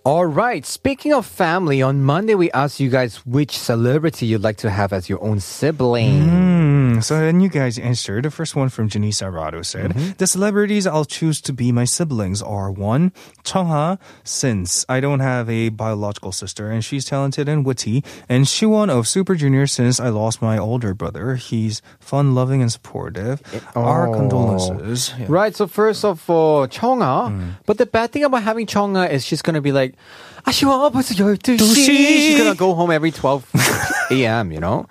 All right. Speaking of family, on Monday we asked you guys which celebrity you'd like to have as your own sibling. Mm, Mm, so then you guys answered. The first one from Janice Arado said, mm-hmm. The celebrities I'll choose to be my siblings are one, Chungha, since I don't have a biological sister and she's talented and witty, and Siwon of Super Junior since I lost my older brother. He's fun, loving, and supportive. Oh. Our condolences. Yeah. Right. So first of all, Chungha. Mm. But the bad thing about having Chungha is she's going to be like, 아, what's your She's going to go home every 12 <laughs> a.m., you know?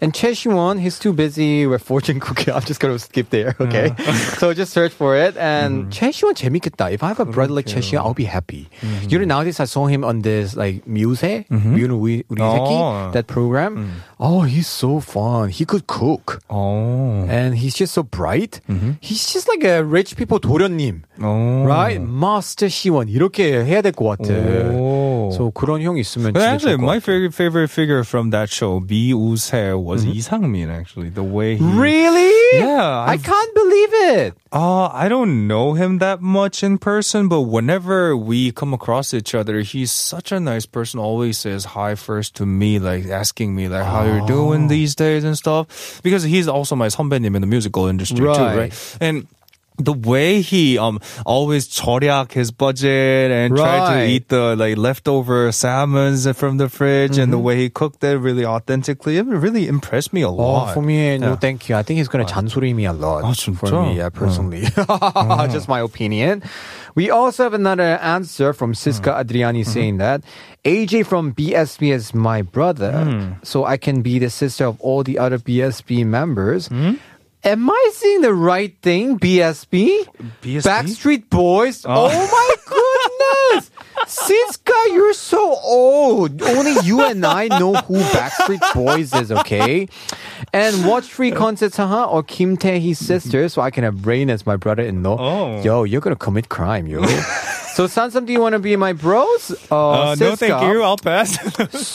And Choi Siwon, he's too busy with fortune cookie. <laughs> I'm just gonna skip there. Okay, <laughs> so just search for it. And mm-hmm. mm. Choi Siwon 재밌겠다. If I have a brother like Choi Siwon, I'll be happy. Mm. You know, nowadays I saw him on this like Muse, mm-hmm. You know, oh. that program. Mm. Oh, he's so fun. He could cook. Oh, and he's just so bright. Mm-hmm. He's just like a rich people 도련님, oh. right? Master Siwon 이렇게 해야 될 것 같아. Oh. So 그런 형 있으면 But 진짜 actually, 좋을 것 my 같아. favorite favorite figure from that show, B Use, was Lee Sang-min. Actually, the way he Really? Yeah, I I've- can't believe it. Uh, I don't know him that much in person, but whenever we come across each other, he's such a nice person. Always says hi first to me, like asking me like how you're Oh. doing these days and stuff. Because he's also my 선배님 in the musical industry too, Right. right? And the way he um always 절약 his budget and tried to Right. eat the like leftover salmons from the fridge and the Mm-hmm. way he cooked it really authentically, it really impressed me a Oh, lot. for me, no Yeah. thank you. I think he's gonna 잔소리 me a lot. 아, 진짜? For me, yeah, personally. <laughs> Just my opinion. We also have another answer from Siska Adriani saying that AJ from BSB is my brother, so I can be the sister of all the other BSB members. Am I seeing the right thing? BSB? BSB? Backstreet Boys? Oh, my <laughs> goodness! Siska, you're so old. Only you and I know who Backstreet Boys is, okay? And watch free concerts, huh? Or Kim Tae-hee's sister, so I can have Rain as my brother-in-law. Oh. Yo, you're gonna commit crime, yo. <laughs> so, Sansam, do you want to be my bros? Uh, no, thank you. I'll pass.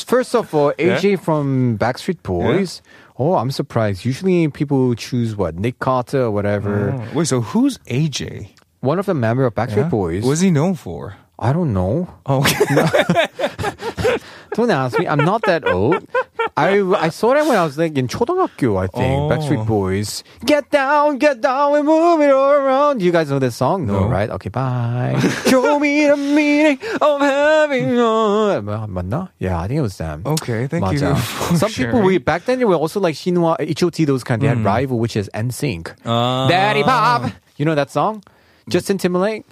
First of all, AJ from Backstreet Boys. Oh, I'm surprised. Usually people choose what? Nick Carter or whatever. Oh, Wait, so who's AJ? One of the member of Backstreet Boys. What's he known for? I don't know. Oh, <laughs> <laughs> Don't ask me. I'm not that old. I I saw that when I was like in 초등학교, I think. Oh. Backstreet Boys. Get down, get down, we move it all around. You guys know this song? No, No. right? Okay, bye. <laughs> Show me the meaning of having a... 맞나? Yeah, I think it was them. okay. Thank you. 맞아. for <laughs> Some people, sharing. we back then they were also like Shinhwa, H.O.T. Those kind. They had rival, which is NSYNC. Ah. Daddy Pop. You know that song? Justin Timberlake.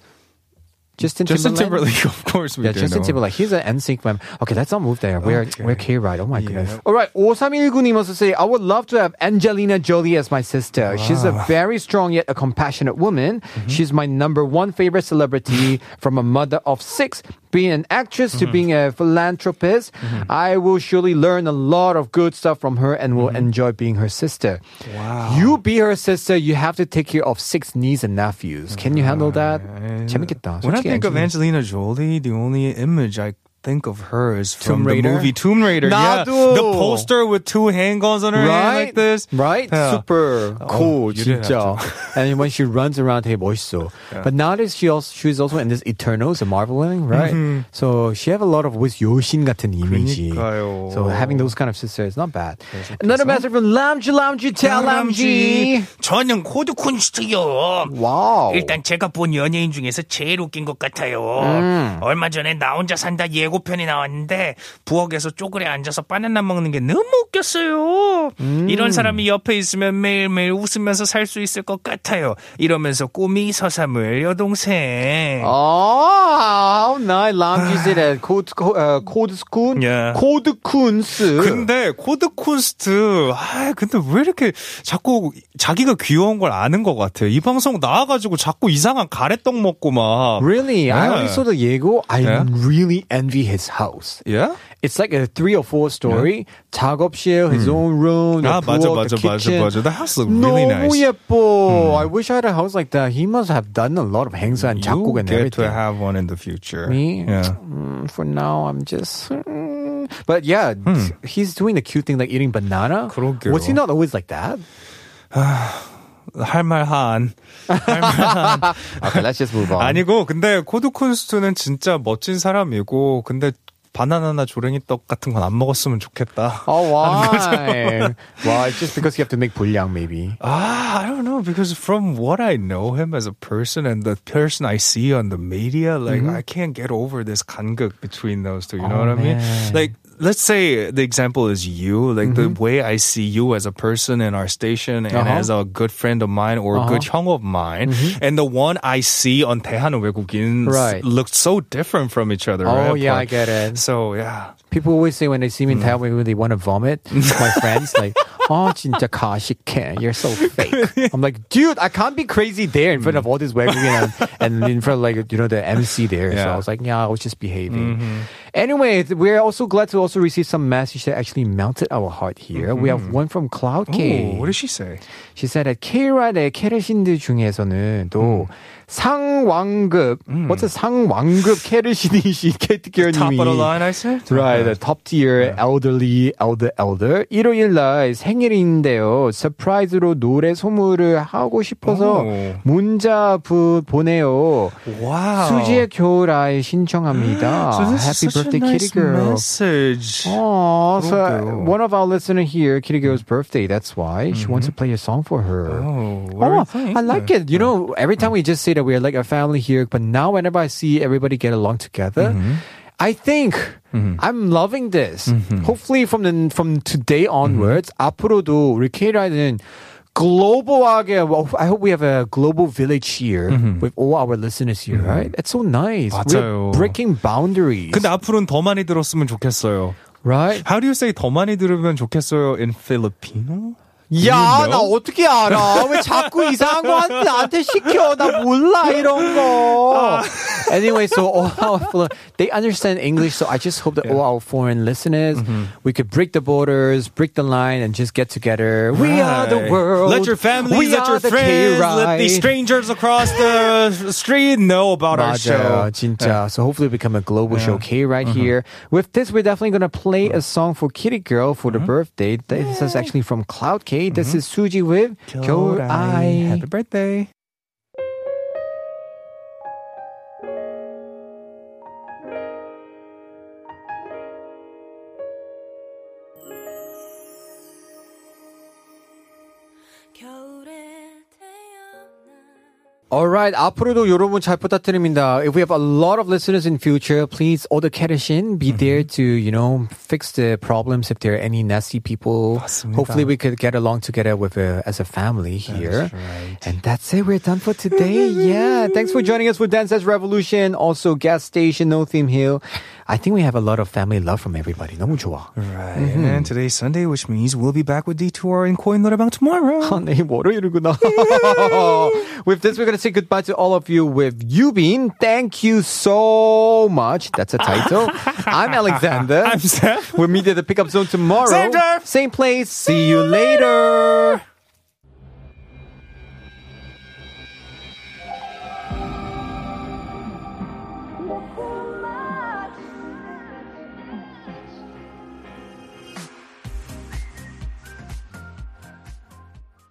Justin, Justin Timberlake. Timberlake, of course we Yeah, do Justin know. Timberlake. He's an NSYNC member. Okay, let's not move there. We're Okay. we're K-Ride. Oh my Yeah. goodness. All right. 5319님 also say, I would love to have Angelina Jolie as my sister. She's a very strong yet a compassionate woman. Mm-hmm. She's my number one favorite celebrity from a mother of six Being an actress to Mm-hmm. being a philanthropist, I will surely learn a lot of good stuff from her and will enjoy being her sister. Mm-hmm. Wow. You be her sister, you have to take care of six nieces and nephews. Can you handle that? 재밌겠다. When I 솔직히 think of Angelina- Angelina Jolie, the only image I think of her is from Tomb Raider? the movie Tomb Raider. Yeah, 나도. the poster with two handguns on her hand like this. Right? Yeah. Super cool, you didn't 진짜. <laughs> and when she runs around, 되게 멋있어. But nowadays, she also, she's also in this Eternals, the Marvel one, right? So she have a lot of with 요신 같은 이미지. 그러니까요. So having those kind of sisters is not bad. Another message from Lamji Lamji Tell Lamji. 저는 코드 쿤스트요. Wow. 일단 제가 본 연예인 중에서 제일 웃긴 것 같아요. 음. 얼마 전에 나 혼자 산다 예고 편이 나왔는데 부엌에서 쪼그려 앉아서 바나나 먹는 게 너무 웃겼어요. 음. 이런 사람이 옆에 있으면 매일매일 웃으면서 살 수 있을 것 같아요. 이러면서 꿈이 서사물 여동생. Uh, code school? Yeah. Code kunst. 근데 코드 쿤스트, 아 근데 왜 이렇게 자꾸 자기가 귀여운 걸 아는 것 같아요. 이 방송 나와가지고 자꾸 이상한 가래떡 먹고 막. Really? I only saw the Yego. I Yeah. really envy his house. Yeah? It's like a three or four story. 작업실, his own room, the 아 맞아 부엌, 맞아 the 맞아 kitchen. 맞아. The house look really 너무 nice. 예뻐. I wish I had a house like that. He must have done a lot of 행사 and 작곡 You and get everything. to have one in the future. Me? Yeah. Mm, for now, I'm just. mm. But yeah, Hmm. he's doing the cute thing like eating banana. 그러게요. Was he not always like that? <sighs> 할말한. Okay, let's just move on. 아니고 근데 코드 쿤스트는 진짜 멋진 사람이고 근데 바나나나 조랭이 떡 같은 건 안 먹었으면 좋겠다. Oh, why? well, it's just because you have to make 불량, maybe. Ah, I don't know because from what I know him as a person and the person I see on the media, like I can't get over this 간극 between those two. You know Oh, what I mean? man. Like. Let's say the example is you, like the way I see you as a person in our station and Uh-huh. as a good friend of mine or a good 형 of mine, and the one I see on 대하는 외국인 Right. look so different from each other. Oh, right? yeah, I But- get it. So yeah, People always say when they see me in Mm. Taiwan, when they want to vomit, <laughs> my friends, like, oh, 진짜 가식해. You're so fake. <laughs> I'm like, dude, I can't be crazy there in front of all this 외국인 and, and in front of like, you know, the MC there. So Yeah. I was like, yeah, I was just behaving. Anyway, we're also glad to also receive some message that actually melted our heart here. We have one from Cloud K. Ooh, what did she say? She said that K-의 캐르신들 중에서는 또 상왕급, what's a 상왕급 캐르신이신 Top of the line, I said. Right, the top tier elderly elder elder. 일요일 날 생일인데요. 서프라이즈로 노래 소무를 하고 싶어서 오. 문자 부, 보내요. Wow. 수지의 겨울아이 신청합니다. So Happy is such birthday, a nice Kitty girl. message. Oh, so 그러게요. one of our listeners here, Kitty Girl's birthday. That's why she wants to play a song for her. Oh, what do you Oh, think? I like it. You know, every time we just say that we're like a family here, but now whenever I see everybody get along together, Mm-hmm. I think I'm loving this. Hopefully, from the from today onwards, 앞으로도 우리 K-라이드는 global하게. Well, I hope we have a global village here with all our listeners here. Right? It's so nice. 맞아요. We're breaking boundaries. 근데 앞으로는 더 많이 들었으면 좋겠어요. right? How do you say 더 많이 들으면 좋겠어요 in Filipino? 야, 나 어떻게 알아? 왜 자꾸 이상한 거 나한테 시켜? 나 몰라 이런 거. anyway, so all they understand English, so I just hope that all our foreign listeners mm-hmm. we could break the borders, break the line, and just get together. Right. We are the world. Let your family, we let your friends, let the strangers across the street know about 맞아요, our show. 진짜. Yeah. So hopefully, become a global yeah. show. K Ride mm-hmm. here. With this, we're definitely gonna play a song for Kitty Girl for mm-hmm. the birthday. This is actually from Cloud K This is Suji with 겨울아이. Happy birthday. Alright, 앞으로도 여러분 잘 부탁드립니다. If we have a lot of listeners in future, please all the Kerishin be there to, you know, fix the problems if there are any nasty people. 맞습니다. Hopefully we could get along together with a, as a family here. right. And that's it. We're done for today. <laughs> yeah. Thanks for joining us for Dance As Revolution. Also gas station, No Theme Hill. I think we have a lot of family love from everybody. 너무 좋아. Right. And then today's Sunday, which means we'll be back with D2R in Coin 노래방 tomorrow. 아, <laughs> 내일 월요일이구나. <laughs> with this, we're going to say goodbye to all of you with Yubin. Thank you so much. That's a title. <laughs> I'm Alexander. I'm Seth. We'll meet at the pickup zone tomorrow. Same time. Same place. See you later.